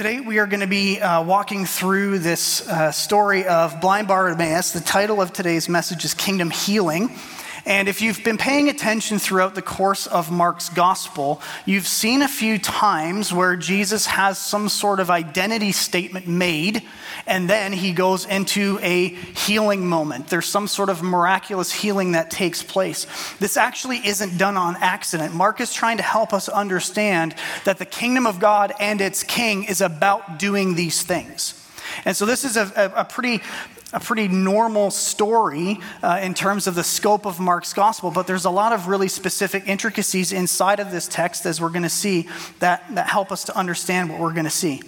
Today, we are going to be uh, walking through this uh, story of blind Bartimaeus. The title of today's message is Kingdom Healing. And if you've been paying attention throughout the course of Mark's gospel, you've seen a few times where Jesus has some sort of identity statement made, and then he goes into a healing moment. There's some sort of miraculous healing that takes place. This actually isn't done on accident. Mark is trying to help us understand that the kingdom of God and its king is about doing these things. And so, this is a, a, pretty a pretty normal story uh, in terms of the scope of Mark's gospel, but there's a lot of really specific intricacies inside of this text, as we're going to see, that, that help us to understand what we're going to see.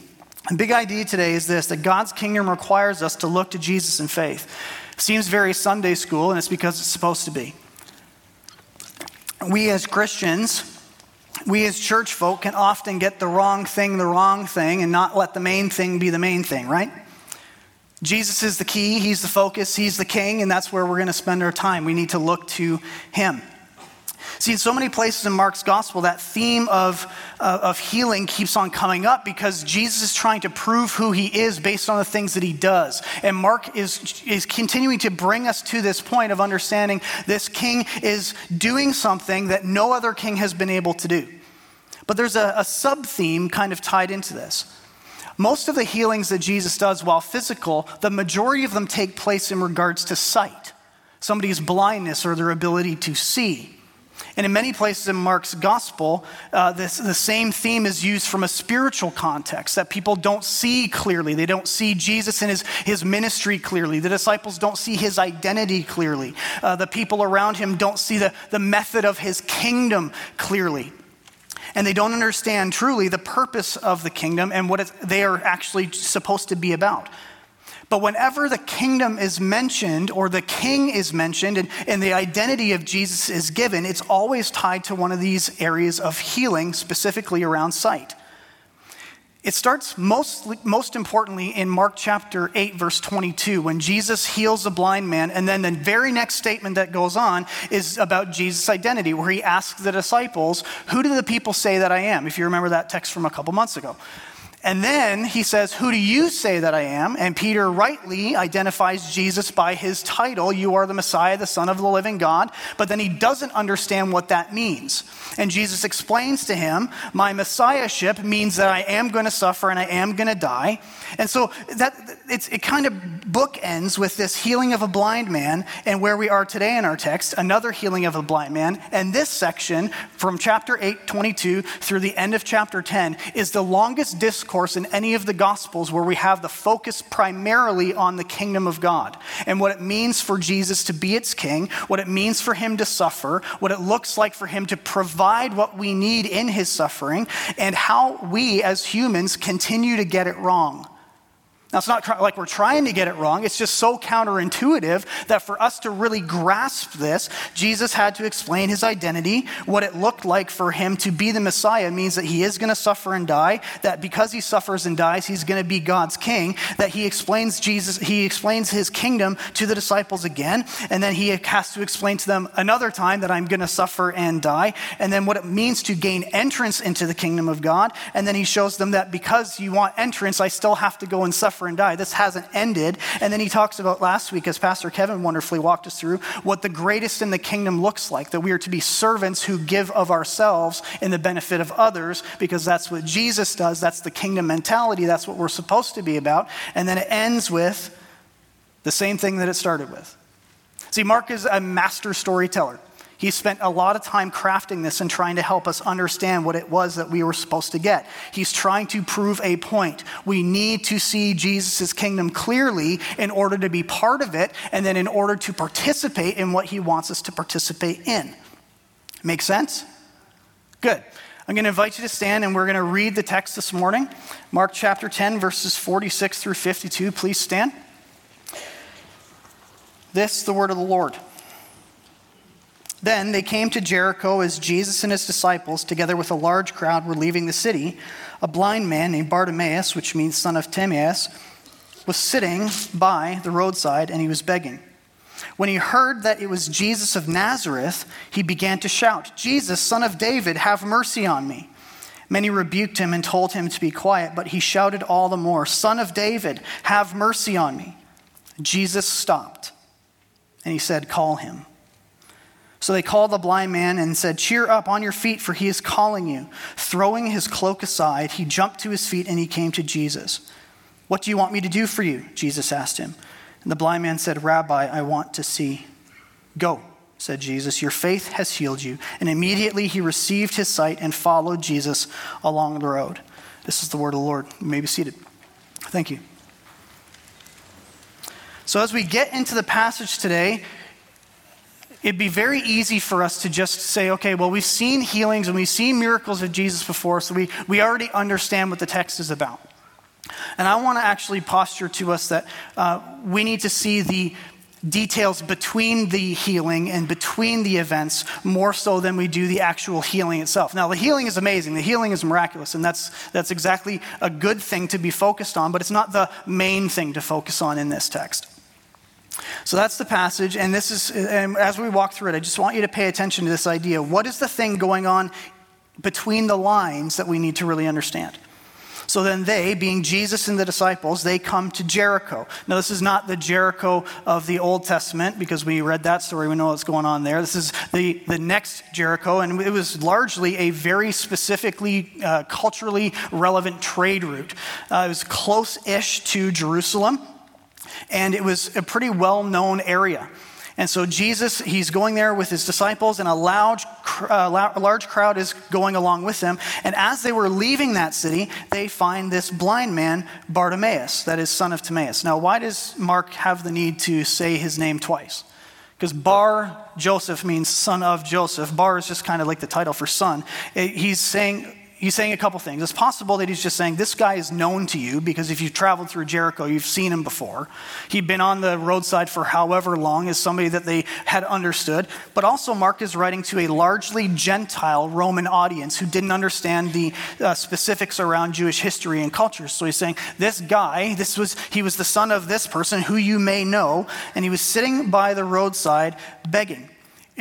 The big idea today is this that God's kingdom requires us to look to Jesus in faith. Seems very Sunday school, and it's because it's supposed to be. We as Christians, we as church folk can often get the wrong thing the wrong thing and not let the main thing be the main thing, right? Jesus is the key, He's the focus, He's the king, and that's where we're going to spend our time. We need to look to Him. See, in so many places in Mark's gospel, that theme of, uh, of healing keeps on coming up because Jesus is trying to prove who he is based on the things that he does. And Mark is, is continuing to bring us to this point of understanding this king is doing something that no other king has been able to do. But there's a, a sub theme kind of tied into this. Most of the healings that Jesus does, while physical, the majority of them take place in regards to sight, somebody's blindness or their ability to see. And in many places in Mark's gospel, uh, this, the same theme is used from a spiritual context that people don't see clearly. They don't see Jesus and his, his ministry clearly. The disciples don't see his identity clearly. Uh, the people around him don't see the, the method of his kingdom clearly and they don't understand truly the purpose of the kingdom and what they are actually supposed to be about. But whenever the kingdom is mentioned or the king is mentioned and, and, the identity of Jesus is given, it's always tied to one of these areas of healing, specifically around sight. It starts most, most importantly in Mark chapter 8, verse 22, when Jesus heals a blind man. And then the very next statement that goes on is about Jesus' identity, where he asks the disciples, Who do the people say that I am? If you remember that text from a couple months ago. And then he says, Who do you say that I am? And Peter rightly identifies Jesus by his title, You are the Messiah, the Son of the living God. But then he doesn't understand what that means. And Jesus explains to him, My Messiahship means that I am going to suffer and I am going to die. And so that it kind of bookends with this healing of a blind man and where we are today in our text, another healing of a blind man. And this section from chapter 8, 22 through the end of chapter 10 is the longest discourse discourse in any of the Gospels where we have the focus primarily on the kingdom of God and what it means for Jesus to be its king, what it means for him to suffer, what it looks like for him to provide what we need in his suffering, and how we as humans continue to get it wrong. Now, it's not like we're trying to get it wrong. It's just so counterintuitive that for us to really grasp this, Jesus had to explain his identity. What it looked like for him to be the Messiah means that he is going to suffer and die, that because he suffers and dies, he's going to be God's king, that he explains Jesus, he explains his kingdom to the disciples again, and then he has to explain to them another time that I'm going to suffer and die, and then what it means to gain entrance into the kingdom of God, and then he shows them that because you want entrance, I still have to go and suffer suffer and die. This hasn't ended. And then he talks about last week, as Pastor Kevin wonderfully walked us through, what the greatest in the kingdom looks like that we are to be servants who give of ourselves in the benefit of others, because that's what Jesus does. That's the kingdom mentality. That's what we're supposed to be about. And then it ends with the same thing that it started with. See, Mark is a master storyteller. He spent a lot of time crafting this and trying to help us understand what it was that we were supposed to get. He's trying to prove a point. We need to see Jesus' kingdom clearly in order to be part of it and then in order to participate in what he wants us to participate in. Make sense? Good. I'm going to invite you to stand and we're going to read the text this morning. Mark chapter 10, verses 46 through 52. Please stand. This, the word of the Lord. Then they came to Jericho as Jesus and his disciples, together with a large crowd, were leaving the city. A blind man named Bartimaeus, which means son of Timaeus, was sitting by the roadside and he was begging. When he heard that it was Jesus of Nazareth, he began to shout, Jesus, son of David, have mercy on me. Many rebuked him and told him to be quiet, but he shouted all the more, Son of David, have mercy on me. Jesus stopped and he said, Call him. So they called the blind man and said, Cheer up on your feet, for he is calling you. Throwing his cloak aside, he jumped to his feet and he came to Jesus. What do you want me to do for you? Jesus asked him. And the blind man said, Rabbi, I want to see. Go, said Jesus. Your faith has healed you. And immediately he received his sight and followed Jesus along the road. This is the word of the Lord. You may be seated. Thank you. So, as we get into the passage today, it'd be very easy for us to just say, okay, well, we've seen healings and we've seen miracles of Jesus before, so we, we already understand what the text is about. And I want to actually posture to us that uh, we need to see the details between the healing and between the events more so than we do the actual healing itself. Now, the healing is amazing, the healing is miraculous, and that's, that's exactly a good thing to be focused on, but it's not the main thing to focus on in this text. So that's the passage, and this is, and as we walk through it, I just want you to pay attention to this idea. What is the thing going on between the lines that we need to really understand? So then they, being Jesus and the disciples, they come to Jericho. Now, this is not the Jericho of the Old Testament because we read that story, we know what's going on there. This is the, the next Jericho, and it was largely a very specifically uh, culturally relevant trade route. Uh, it was close ish to Jerusalem and it was a pretty well known area. And so Jesus, he's going there with his disciples, and a large, uh, large crowd is going along with them. And as they were leaving that city, they find this blind man, Bartimaeus, that is son of Timaeus. Now, why does Mark have the need to say his name twice? Because Bar Joseph means son of Joseph. Bar is just kind of like the title for son. He's saying he's saying a couple things. It's possible that he's just saying, This guy is known to you because if you've traveled through Jericho, you've seen him before. He'd been on the roadside for however long as somebody that they had understood. But also, Mark is writing to a largely Gentile Roman audience who didn't understand the uh, specifics around Jewish history and culture. So he's saying, This guy, this was, he was the son of this person who you may know, and he was sitting by the roadside begging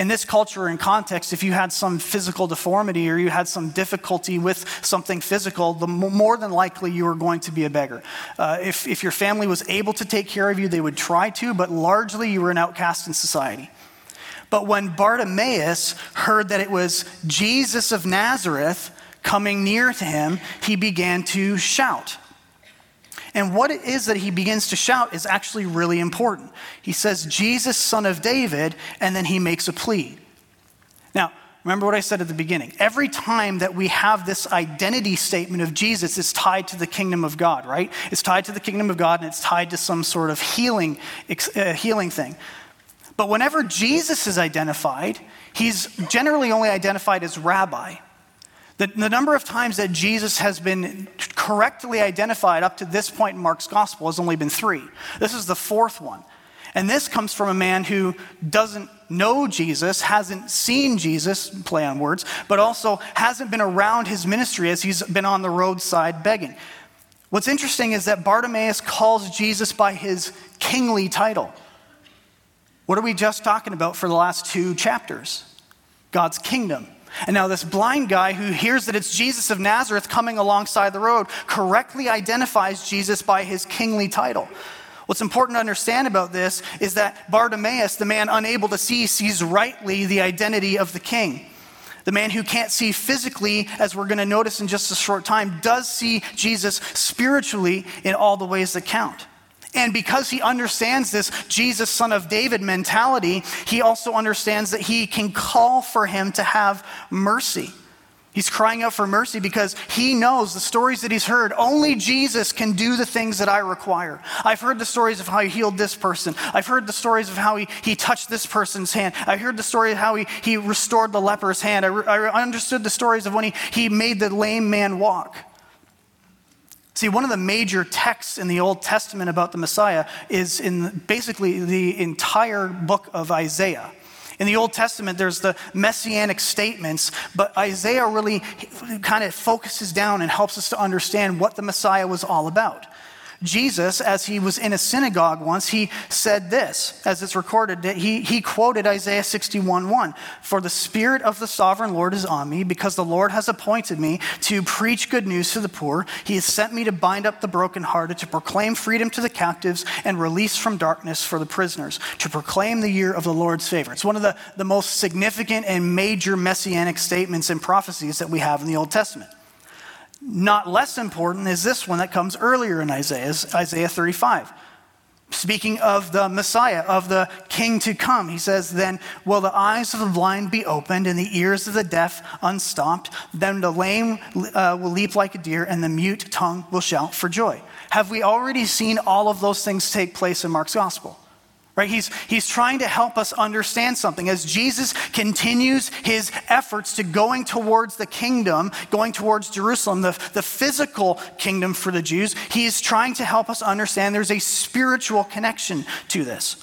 in this culture and context, if you had some physical deformity or you had some difficulty with something physical, the more than likely you were going to be a beggar. Uh, if, if your family was able to take care of you, they would try to, but largely you were an outcast in society. But when Bartimaeus heard that it was Jesus of Nazareth coming near to him, he began to shout. And what it is that he begins to shout is actually really important. He says, Jesus, son of David, and then he makes a plea. Now, remember what I said at the beginning. Every time that we have this identity statement of Jesus, it's tied to the kingdom of God, right? It's tied to the kingdom of God and it's tied to some sort of healing, uh, healing thing. But whenever Jesus is identified, he's generally only identified as rabbi. The, the, number of times that Jesus has been correctly identified up to this point in Mark's gospel has only been three. This is the fourth one. And this comes from a man who doesn't know Jesus, hasn't seen Jesus, play on words, but also hasn't been around his ministry as he's been on the roadside begging. What's interesting is that Bartimaeus calls Jesus by his kingly title. What are we just talking about for the last two chapters? God's kingdom. And now, this blind guy who hears that it's Jesus of Nazareth coming alongside the road correctly identifies Jesus by his kingly title. What's important to understand about this is that Bartimaeus, the man unable to see, sees rightly the identity of the king. The man who can't see physically, as we're going to notice in just a short time, does see Jesus spiritually in all the ways that count. And because he understands this Jesus, son of David mentality, he also understands that he can call for him to have mercy. He's crying out for mercy because he knows the stories that he's heard. Only Jesus can do the things that I require. I've heard the stories of how he healed this person. I've heard the stories of how he, he touched this person's hand. I heard the story of how he, he restored the leper's hand. I, re, I understood the stories of when he, he made the lame man walk. See, one of the major texts in the Old Testament about the Messiah is in basically the entire book of Isaiah. In the Old Testament, there's the messianic statements, but Isaiah really kind of focuses down and helps us to understand what the Messiah was all about. Jesus, as he was in a synagogue once, he said this, as it's recorded, that he, he quoted Isaiah 61 1 For the Spirit of the sovereign Lord is on me, because the Lord has appointed me to preach good news to the poor. He has sent me to bind up the brokenhearted, to proclaim freedom to the captives, and release from darkness for the prisoners, to proclaim the year of the Lord's favor. It's one of the, the most significant and major messianic statements and prophecies that we have in the Old Testament. Not less important is this one that comes earlier in Isaiah, Isaiah 35. Speaking of the Messiah, of the King to come, he says, Then will the eyes of the blind be opened and the ears of the deaf unstopped. Then the lame uh, will leap like a deer and the mute tongue will shout for joy. Have we already seen all of those things take place in Mark's gospel? Right? He's, he's trying to help us understand something. As Jesus continues his efforts to going towards the kingdom, going towards Jerusalem, the, the physical kingdom for the Jews, he is trying to help us understand there's a spiritual connection to this.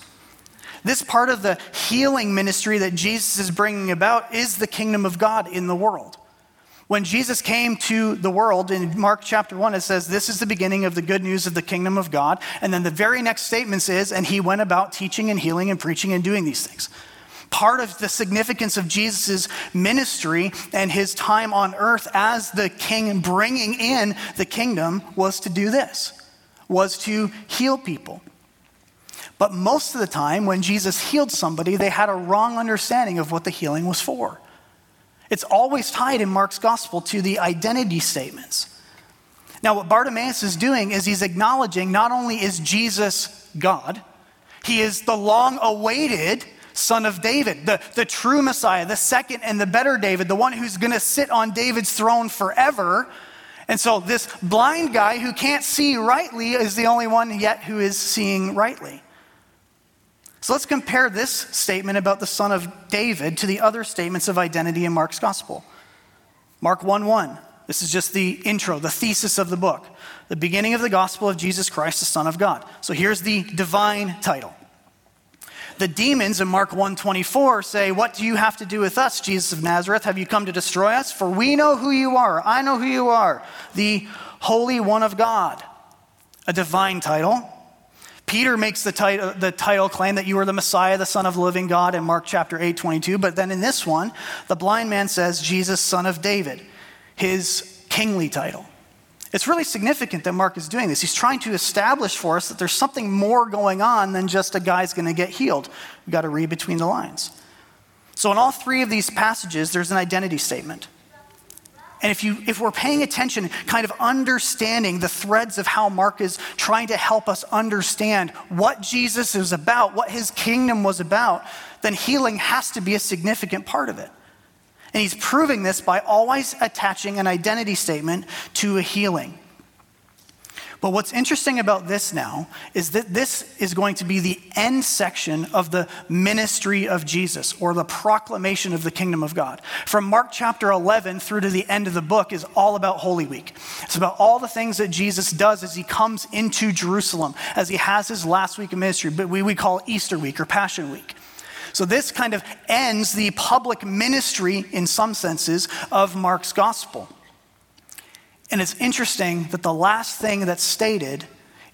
This part of the healing ministry that Jesus is bringing about is the kingdom of God in the world. When Jesus came to the world in Mark chapter 1, it says, This is the beginning of the good news of the kingdom of God. And then the very next statement is, And he went about teaching and healing and preaching and doing these things. Part of the significance of Jesus' ministry and his time on earth as the king bringing in the kingdom was to do this, was to heal people. But most of the time, when Jesus healed somebody, they had a wrong understanding of what the healing was for. It's always tied in Mark's gospel to the identity statements. Now, what Bartimaeus is doing is he's acknowledging not only is Jesus God, he is the long awaited son of David, the, the true Messiah, the second and the better David, the one who's going to sit on David's throne forever. And so, this blind guy who can't see rightly is the only one yet who is seeing rightly. So let's compare this statement about the son of David to the other statements of identity in Mark's gospel. Mark 1 1. This is just the intro, the thesis of the book. The beginning of the gospel of Jesus Christ, the Son of God. So here's the divine title. The demons in Mark 1:24 say, "What do you have to do with us, Jesus of Nazareth? Have you come to destroy us? For we know who you are. I know who you are, the Holy One of God." A divine title. Peter makes the title, the title claim that you are the Messiah, the Son of the living God in Mark chapter 8, 22. But then in this one, the blind man says, Jesus, Son of David, his kingly title. It's really significant that Mark is doing this. He's trying to establish for us that there's something more going on than just a guy's going to get healed. We've got to read between the lines. So, in all three of these passages, there's an identity statement. And if, you, if we're paying attention, kind of understanding the threads of how Mark is trying to help us understand what Jesus is about, what his kingdom was about, then healing has to be a significant part of it. And he's proving this by always attaching an identity statement to a healing. But what's interesting about this now is that this is going to be the end section of the ministry of Jesus or the proclamation of the kingdom of God. From Mark chapter 11 through to the end of the book is all about Holy Week. It's about all the things that Jesus does as he comes into Jerusalem, as he has his last week of ministry, but we, we call Easter week or Passion week. So this kind of ends the public ministry, in some senses, of Mark's gospel. And it's interesting that the last thing that's stated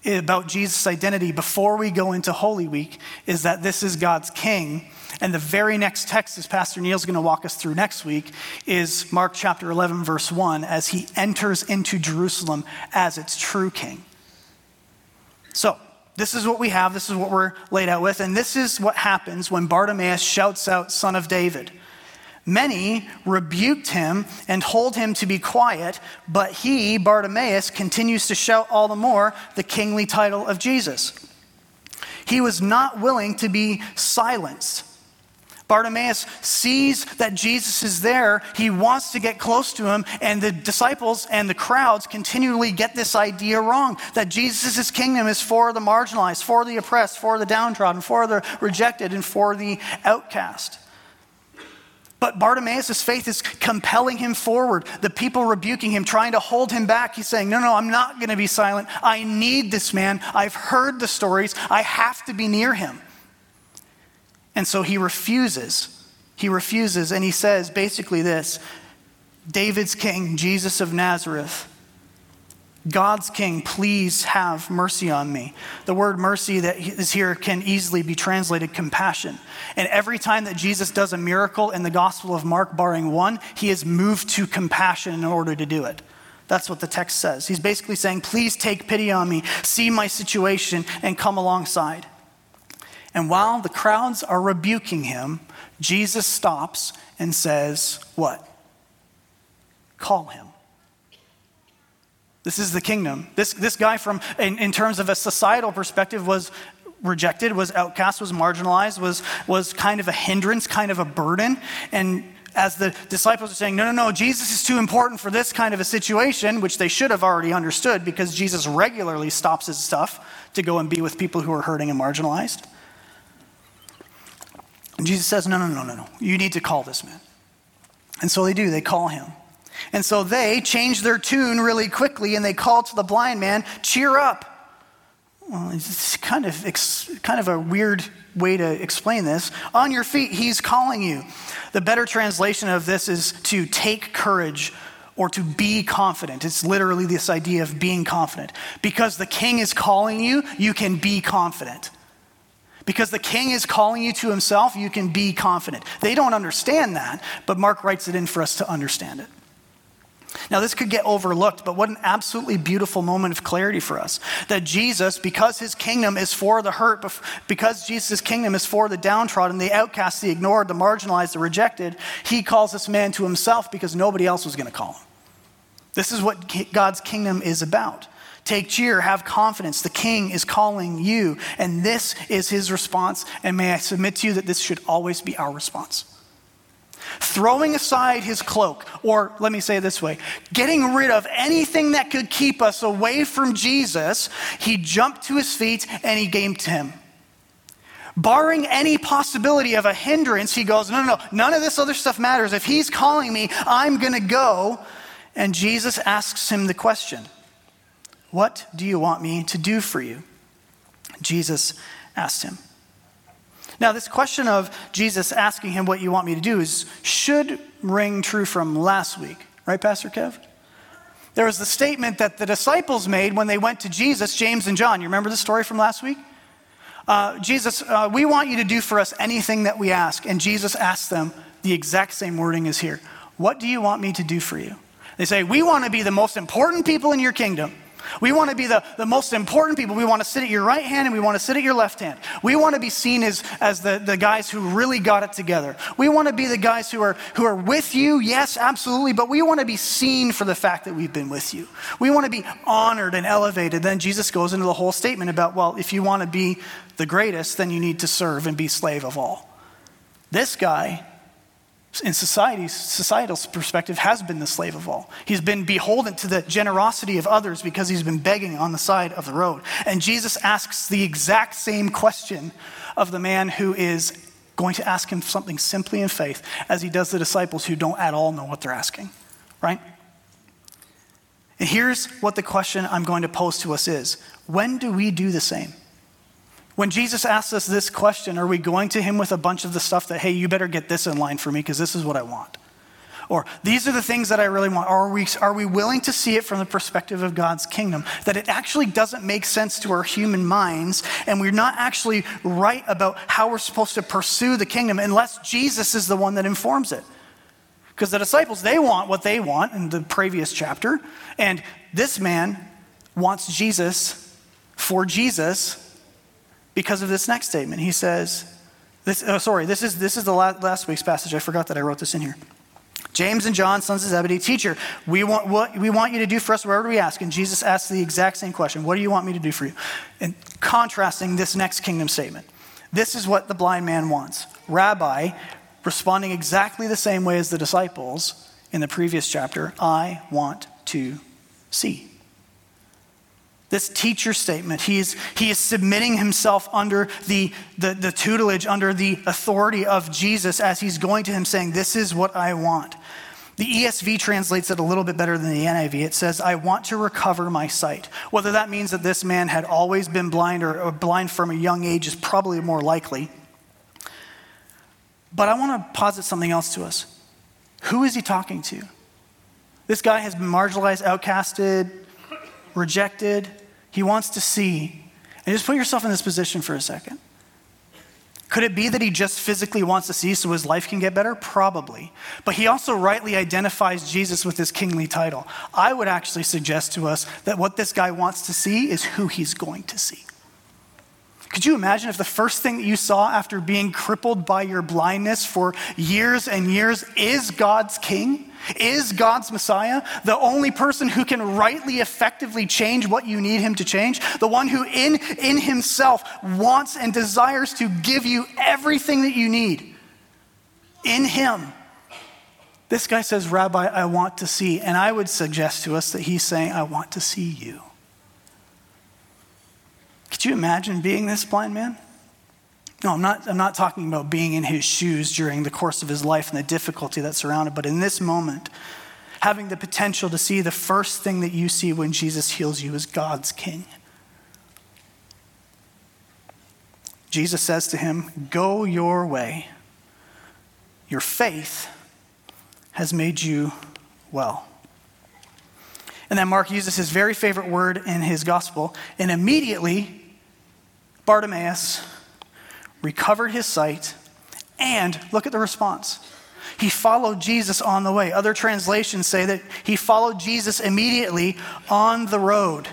about Jesus' identity before we go into Holy Week is that this is God's king. And the very next text, as Pastor Neil's going to walk us through next week, is Mark chapter 11, verse 1, as he enters into Jerusalem as its true king. So, this is what we have. This is what we're laid out with. And this is what happens when Bartimaeus shouts out, Son of David. Many rebuked him and told him to be quiet, but he, Bartimaeus, continues to shout all the more the kingly title of Jesus. He was not willing to be silenced. Bartimaeus sees that Jesus is there. He wants to get close to him, and the disciples and the crowds continually get this idea wrong that Jesus' kingdom is for the marginalized, for the oppressed, for the downtrodden, for the rejected, and for the outcast. But Bartimaeus' faith is compelling him forward. The people rebuking him, trying to hold him back. He's saying, No, no, I'm not going to be silent. I need this man. I've heard the stories. I have to be near him. And so he refuses. He refuses, and he says basically this David's king, Jesus of Nazareth, God's king, please have mercy on me. The word mercy that is here can easily be translated compassion. And every time that Jesus does a miracle in the Gospel of Mark, barring one, he is moved to compassion in order to do it. That's what the text says. He's basically saying, Please take pity on me, see my situation, and come alongside. And while the crowds are rebuking him, Jesus stops and says, What? Call him. This is the kingdom. This, this guy, from in, in terms of a societal perspective, was rejected, was outcast, was marginalized, was, was kind of a hindrance, kind of a burden. And as the disciples are saying, no, no, no, Jesus is too important for this kind of a situation, which they should have already understood because Jesus regularly stops his stuff to go and be with people who are hurting and marginalized. And Jesus says, no, no, no, no, no. You need to call this man. And so they do, they call him. And so they change their tune really quickly and they call to the blind man, cheer up. Well, it's kind of, kind of a weird way to explain this. On your feet, he's calling you. The better translation of this is to take courage or to be confident. It's literally this idea of being confident. Because the king is calling you, you can be confident. Because the king is calling you to himself, you can be confident. They don't understand that, but Mark writes it in for us to understand it. Now, this could get overlooked, but what an absolutely beautiful moment of clarity for us. That Jesus, because his kingdom is for the hurt, because Jesus' kingdom is for the downtrodden, the outcast, the ignored, the marginalized, the rejected, he calls this man to himself because nobody else was going to call him. This is what God's kingdom is about. Take cheer, have confidence. The king is calling you, and this is his response. And may I submit to you that this should always be our response. Throwing aside his cloak, or let me say it this way getting rid of anything that could keep us away from Jesus, he jumped to his feet and he to him. Barring any possibility of a hindrance, he goes, No, no, no, none of this other stuff matters. If he's calling me, I'm going to go. And Jesus asks him the question What do you want me to do for you? Jesus asked him. Now, this question of Jesus asking him what you want me to do is should ring true from last week, right, Pastor Kev? There was the statement that the disciples made when they went to Jesus, James and John. You remember the story from last week? Uh, Jesus, uh, we want you to do for us anything that we ask. And Jesus asked them the exact same wording as here What do you want me to do for you? They say, We want to be the most important people in your kingdom. We want to be the, the most important people. We want to sit at your right hand and we want to sit at your left hand. We want to be seen as, as the, the guys who really got it together. We want to be the guys who are, who are with you, yes, absolutely, but we want to be seen for the fact that we've been with you. We want to be honored and elevated. Then Jesus goes into the whole statement about, well, if you want to be the greatest, then you need to serve and be slave of all. This guy in society's societal perspective has been the slave of all. He's been beholden to the generosity of others because he's been begging on the side of the road. And Jesus asks the exact same question of the man who is going to ask him something simply in faith as he does the disciples who don't at all know what they're asking, right? And here's what the question I'm going to pose to us is when do we do the same? When Jesus asks us this question, are we going to him with a bunch of the stuff that, hey, you better get this in line for me because this is what I want? Or these are the things that I really want. Are we, are we willing to see it from the perspective of God's kingdom? That it actually doesn't make sense to our human minds, and we're not actually right about how we're supposed to pursue the kingdom unless Jesus is the one that informs it. Because the disciples, they want what they want in the previous chapter, and this man wants Jesus for Jesus because of this next statement. He says, this, oh, sorry, this is, this is the last, week's passage. I forgot that I wrote this in here. James and John, sons of Zebedee, teacher, we want what we want you to do for us wherever we ask. And Jesus asks the exact same question What do you want me to do for you? And contrasting this next kingdom statement. This is what the blind man wants. Rabbi, responding exactly the same way as the disciples in the previous chapter, I want to see this teacher statement. He is, he is submitting himself under the, the, the, tutelage, under the authority of Jesus as he's going to him saying, This is what I want. The ESV translates it a little bit better than the NIV. It says, I want to recover my sight. Whether that means that this man had always been blind or, or blind from a young age is probably more likely. But I want to posit something else to us. Who is he talking to? This guy has been marginalized, outcasted, rejected. He wants to see. And just put yourself in this position for a second. Could it be that he just physically wants to see so his life can get better? Probably. But he also rightly identifies Jesus with his kingly title. I would actually suggest to us that what this guy wants to see is who he's going to see. Could you imagine if the first thing that you saw after being crippled by your blindness for years and years is God's king? Is God's Messiah the only person who can rightly, effectively change what you need him to change? The one who, in, in himself, wants and desires to give you everything that you need in him. This guy says, Rabbi, I want to see. And I would suggest to us that he's saying, I want to see you. Could you imagine being this blind man? No, I'm not, I'm not talking about being in his shoes during the course of his life and the difficulty that surrounded, but in this moment, having the potential to see the first thing that you see when Jesus heals you is God's King. Jesus says to him, Go your way. Your faith has made you well. And then Mark uses his very favorite word in his gospel, and immediately Bartimaeus recovered his sight, and look at the response. He followed Jesus on the way. Other translations say that he followed Jesus immediately on the road.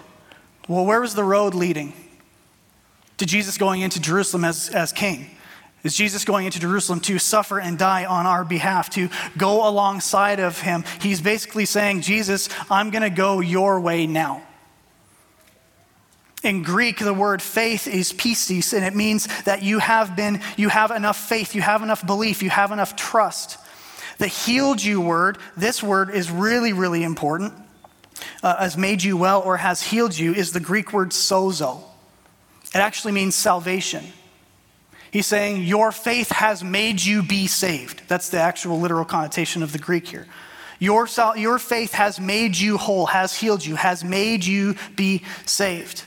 Well, where was the road leading? To Jesus going into Jerusalem as, as king. Is Jesus going into Jerusalem to suffer and die on our behalf, to go alongside of him? He's basically saying, Jesus, I'm going to go your way now. In Greek, the word faith is pistis, and it means that you have been, you have enough faith, you have enough belief, you have enough trust. The healed you word, this word is really, really important. Uh, has made you well or has healed you is the Greek word sozo. It actually means salvation. He's saying, Your faith has made you be saved. That's the actual literal connotation of the Greek here. Your, your faith has made you whole, has healed you, has made you be saved.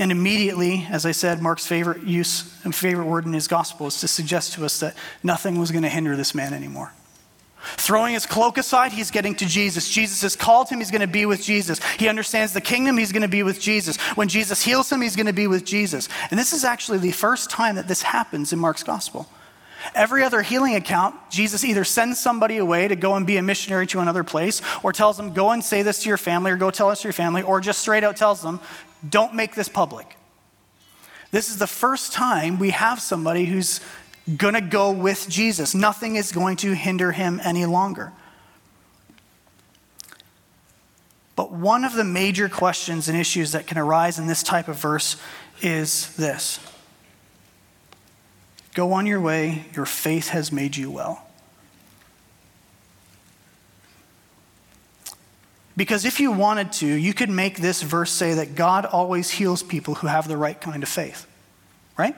And immediately, as I said, Mark's favorite use and favorite word in his gospel is to suggest to us that nothing was going to hinder this man anymore. Throwing his cloak aside, he's getting to Jesus. Jesus has called him, he's going to be with Jesus. He understands the kingdom, he's going to be with Jesus. When Jesus heals him, he's going to be with Jesus. And this is actually the first time that this happens in Mark's gospel. Every other healing account, Jesus either sends somebody away to go and be a missionary to another place, or tells them, go and say this to your family, or go tell this to your family, or just straight out tells them, don't make this public. This is the first time we have somebody who's going to go with Jesus. Nothing is going to hinder him any longer. But one of the major questions and issues that can arise in this type of verse is this Go on your way, your faith has made you well. Because if you wanted to, you could make this verse say that God always heals people who have the right kind of faith, right?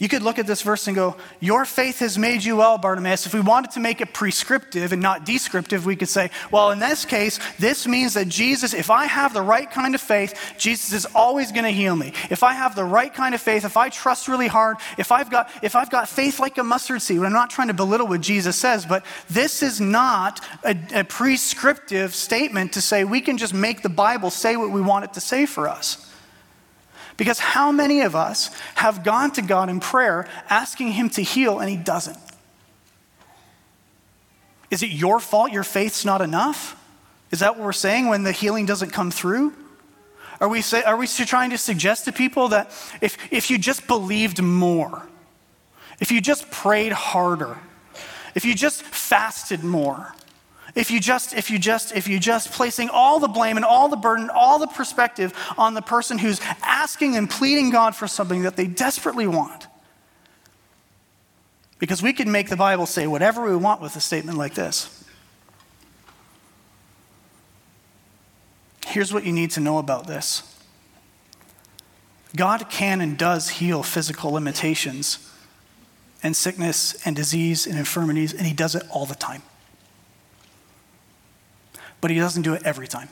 You could look at this verse and go, Your faith has made you well, Bartimaeus. If we wanted to make it prescriptive and not descriptive, we could say, Well, in this case, this means that Jesus, if I have the right kind of faith, Jesus is always going to heal me. If I have the right kind of faith, if I trust really hard, if I've got, if I've got faith like a mustard seed, I'm not trying to belittle what Jesus says, but this is not a, a prescriptive statement to say we can just make the Bible say what we want it to say for us. Because how many of us have gone to God in prayer asking Him to heal and He doesn't? Is it your fault your faith's not enough? Is that what we're saying when the healing doesn't come through? Are we, say, are we trying to suggest to people that if, if you just believed more, if you just prayed harder, if you just fasted more, if you just, if you just, if you just placing all the blame and all the burden, all the perspective on the person who's asking and pleading God for something that they desperately want. Because we can make the Bible say whatever we want with a statement like this. Here's what you need to know about this God can and does heal physical limitations and sickness and disease and infirmities, and He does it all the time but He doesn't do it every time.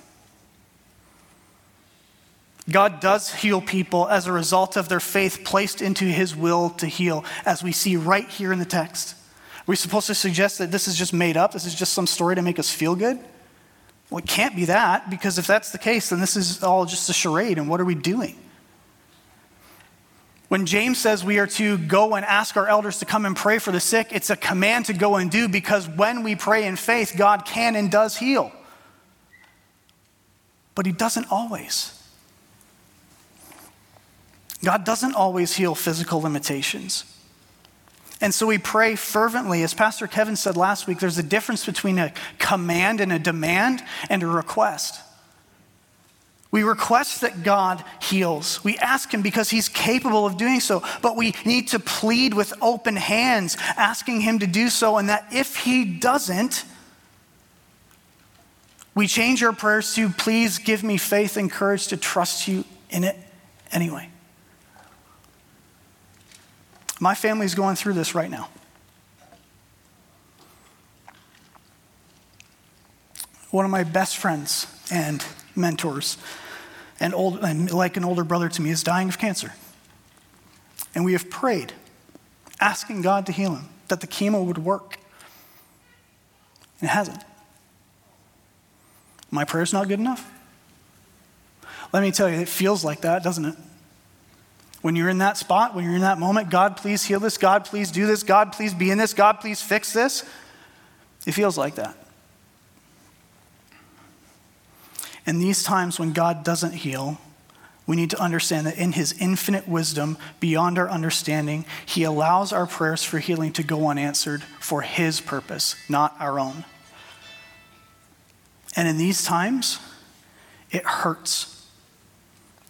God does heal people as a result of their faith placed into His will to heal, as we see right here in the text. Are we supposed to suggest that this is just made up? This is just some story to make us feel good? Well, it can't be that, because if that's the case, then this is all just a charade, and what are we doing? When James says we are to go and ask our elders to come and pray for the sick, it's a command to go and do because when we pray in faith, God can and does heal. But He doesn't always. God doesn't always heal physical limitations. And so we pray fervently. As Pastor Kevin said last week, there's a difference between a command and a demand and a request. We request that God heals. We ask Him because He's capable of doing so, but we need to plead with open hands, asking Him to do so, and that if He doesn't, we change our prayers to, please give me faith and courage to trust you in it anyway. My family's going through this right now. One of my best friends and mentors and, old, and like an older brother to me, is dying of cancer. And we have prayed, asking God to heal him, that the chemo would work. And it hasn't. My prayer's not good enough? Let me tell you, it feels like that, doesn't it? When you're in that spot, when you're in that moment, God, please heal this. God, please do this. God, please be in this. God, please fix this. It feels like that. In these times when God doesn't heal, we need to understand that in His infinite wisdom, beyond our understanding, He allows our prayers for healing to go unanswered for His purpose, not our own. And in these times, it hurts.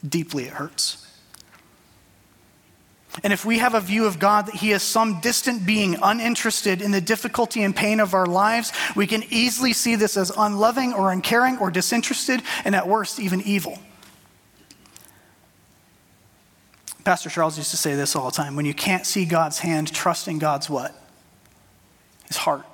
Deeply, it hurts. And if we have a view of God that He is some distant being uninterested in the difficulty and pain of our lives, we can easily see this as unloving or uncaring or disinterested, and at worst, even evil. Pastor Charles used to say this all the time when you can't see God's hand, trust in God's what? His heart.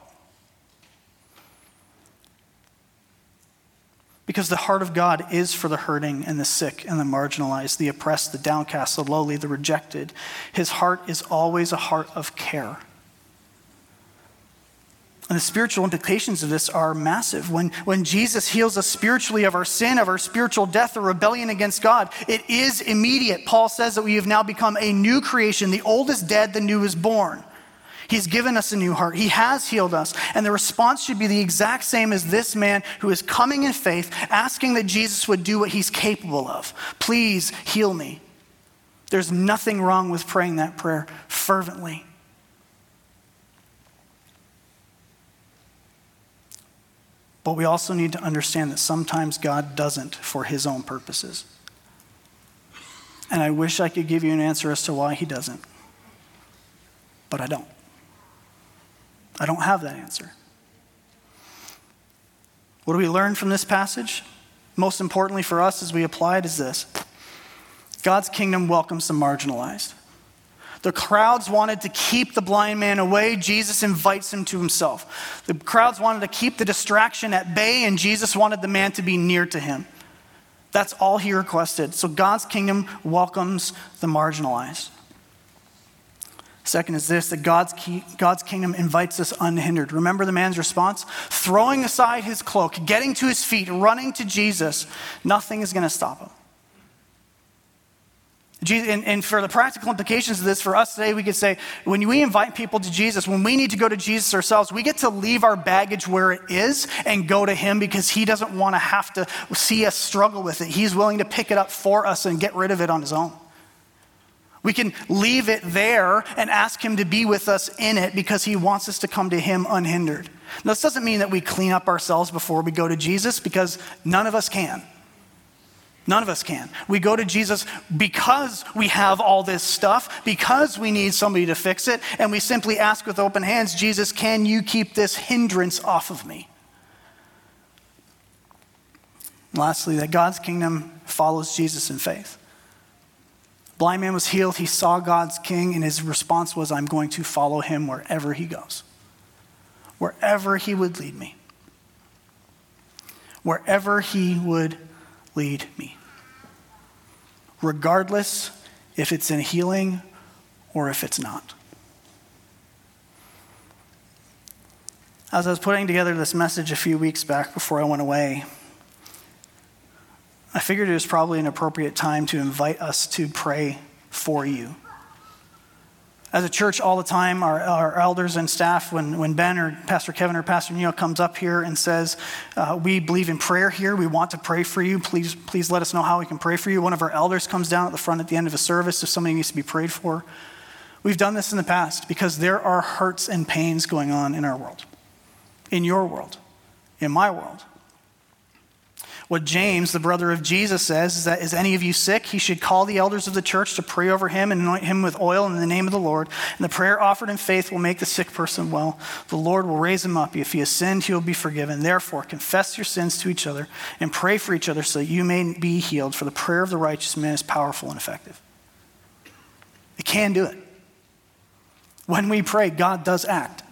Because the heart of God is for the hurting and the sick and the marginalized, the oppressed, the downcast, the lowly, the rejected. His heart is always a heart of care. And the spiritual implications of this are massive. When, when Jesus heals us spiritually of our sin, of our spiritual death or rebellion against God, it is immediate. Paul says that we have now become a new creation. The old is dead, the new is born. He's given us a new heart. He has healed us. And the response should be the exact same as this man who is coming in faith, asking that Jesus would do what he's capable of. Please heal me. There's nothing wrong with praying that prayer fervently. But we also need to understand that sometimes God doesn't for his own purposes. And I wish I could give you an answer as to why he doesn't, but I don't. I don't have that answer. What do we learn from this passage? Most importantly for us as we apply it is this God's kingdom welcomes the marginalized. The crowds wanted to keep the blind man away. Jesus invites him to himself. The crowds wanted to keep the distraction at bay, and Jesus wanted the man to be near to him. That's all he requested. So God's kingdom welcomes the marginalized. Second is this that God's, key, God's kingdom invites us unhindered. Remember the man's response? Throwing aside his cloak, getting to his feet, running to Jesus, nothing is going to stop him. And, and, for the practical implications of this, for us today, we could say when we invite people to Jesus, when we need to go to Jesus ourselves, we get to leave our baggage where it is and go to Him because He doesn't want to have to see us struggle with it. He's willing to pick it up for us and get rid of it on His own. We can leave it there and ask Him to be with us in it because He wants us to come to Him unhindered. Now, this doesn't mean that we clean up ourselves before we go to Jesus because none of us can. None of us can. We go to Jesus because we have all this stuff, because we need somebody to fix it, and we simply ask with open hands, Jesus, can you keep this hindrance off of me? And Lastly, that God's kingdom follows Jesus in faith. Blind man was healed. He saw God's king, and his response was, I'm going to follow him wherever he goes, wherever he would lead me. Wherever he would lead me. Regardless if it's in healing or if it's not. As I was putting together this message a few weeks back before I went away, I figured it was probably an appropriate time to invite us to pray for you. As a church, all the time, our, our elders and staff, when, when Ben or Pastor Kevin or Pastor Neil comes up here and says, uh, We believe in prayer here, we want to pray for you, please, please let us know how we can pray for you. One of our elders comes down at the front at the end of a service if somebody needs to be prayed for. We've done this in the past because there are hurts and pains going on in our world, in your world, in my world. What James, the brother of Jesus, says is that is any of you sick, he should call the elders of the church to pray over him and anoint him with oil in the name of the Lord. And the prayer offered in faith will make the sick person well. The Lord will raise him up. If he has sinned, he will be forgiven. Therefore, confess your sins to each other and pray for each other so that you may be healed. For the prayer of the righteous man is powerful and effective. It can do it. When we pray, God does act.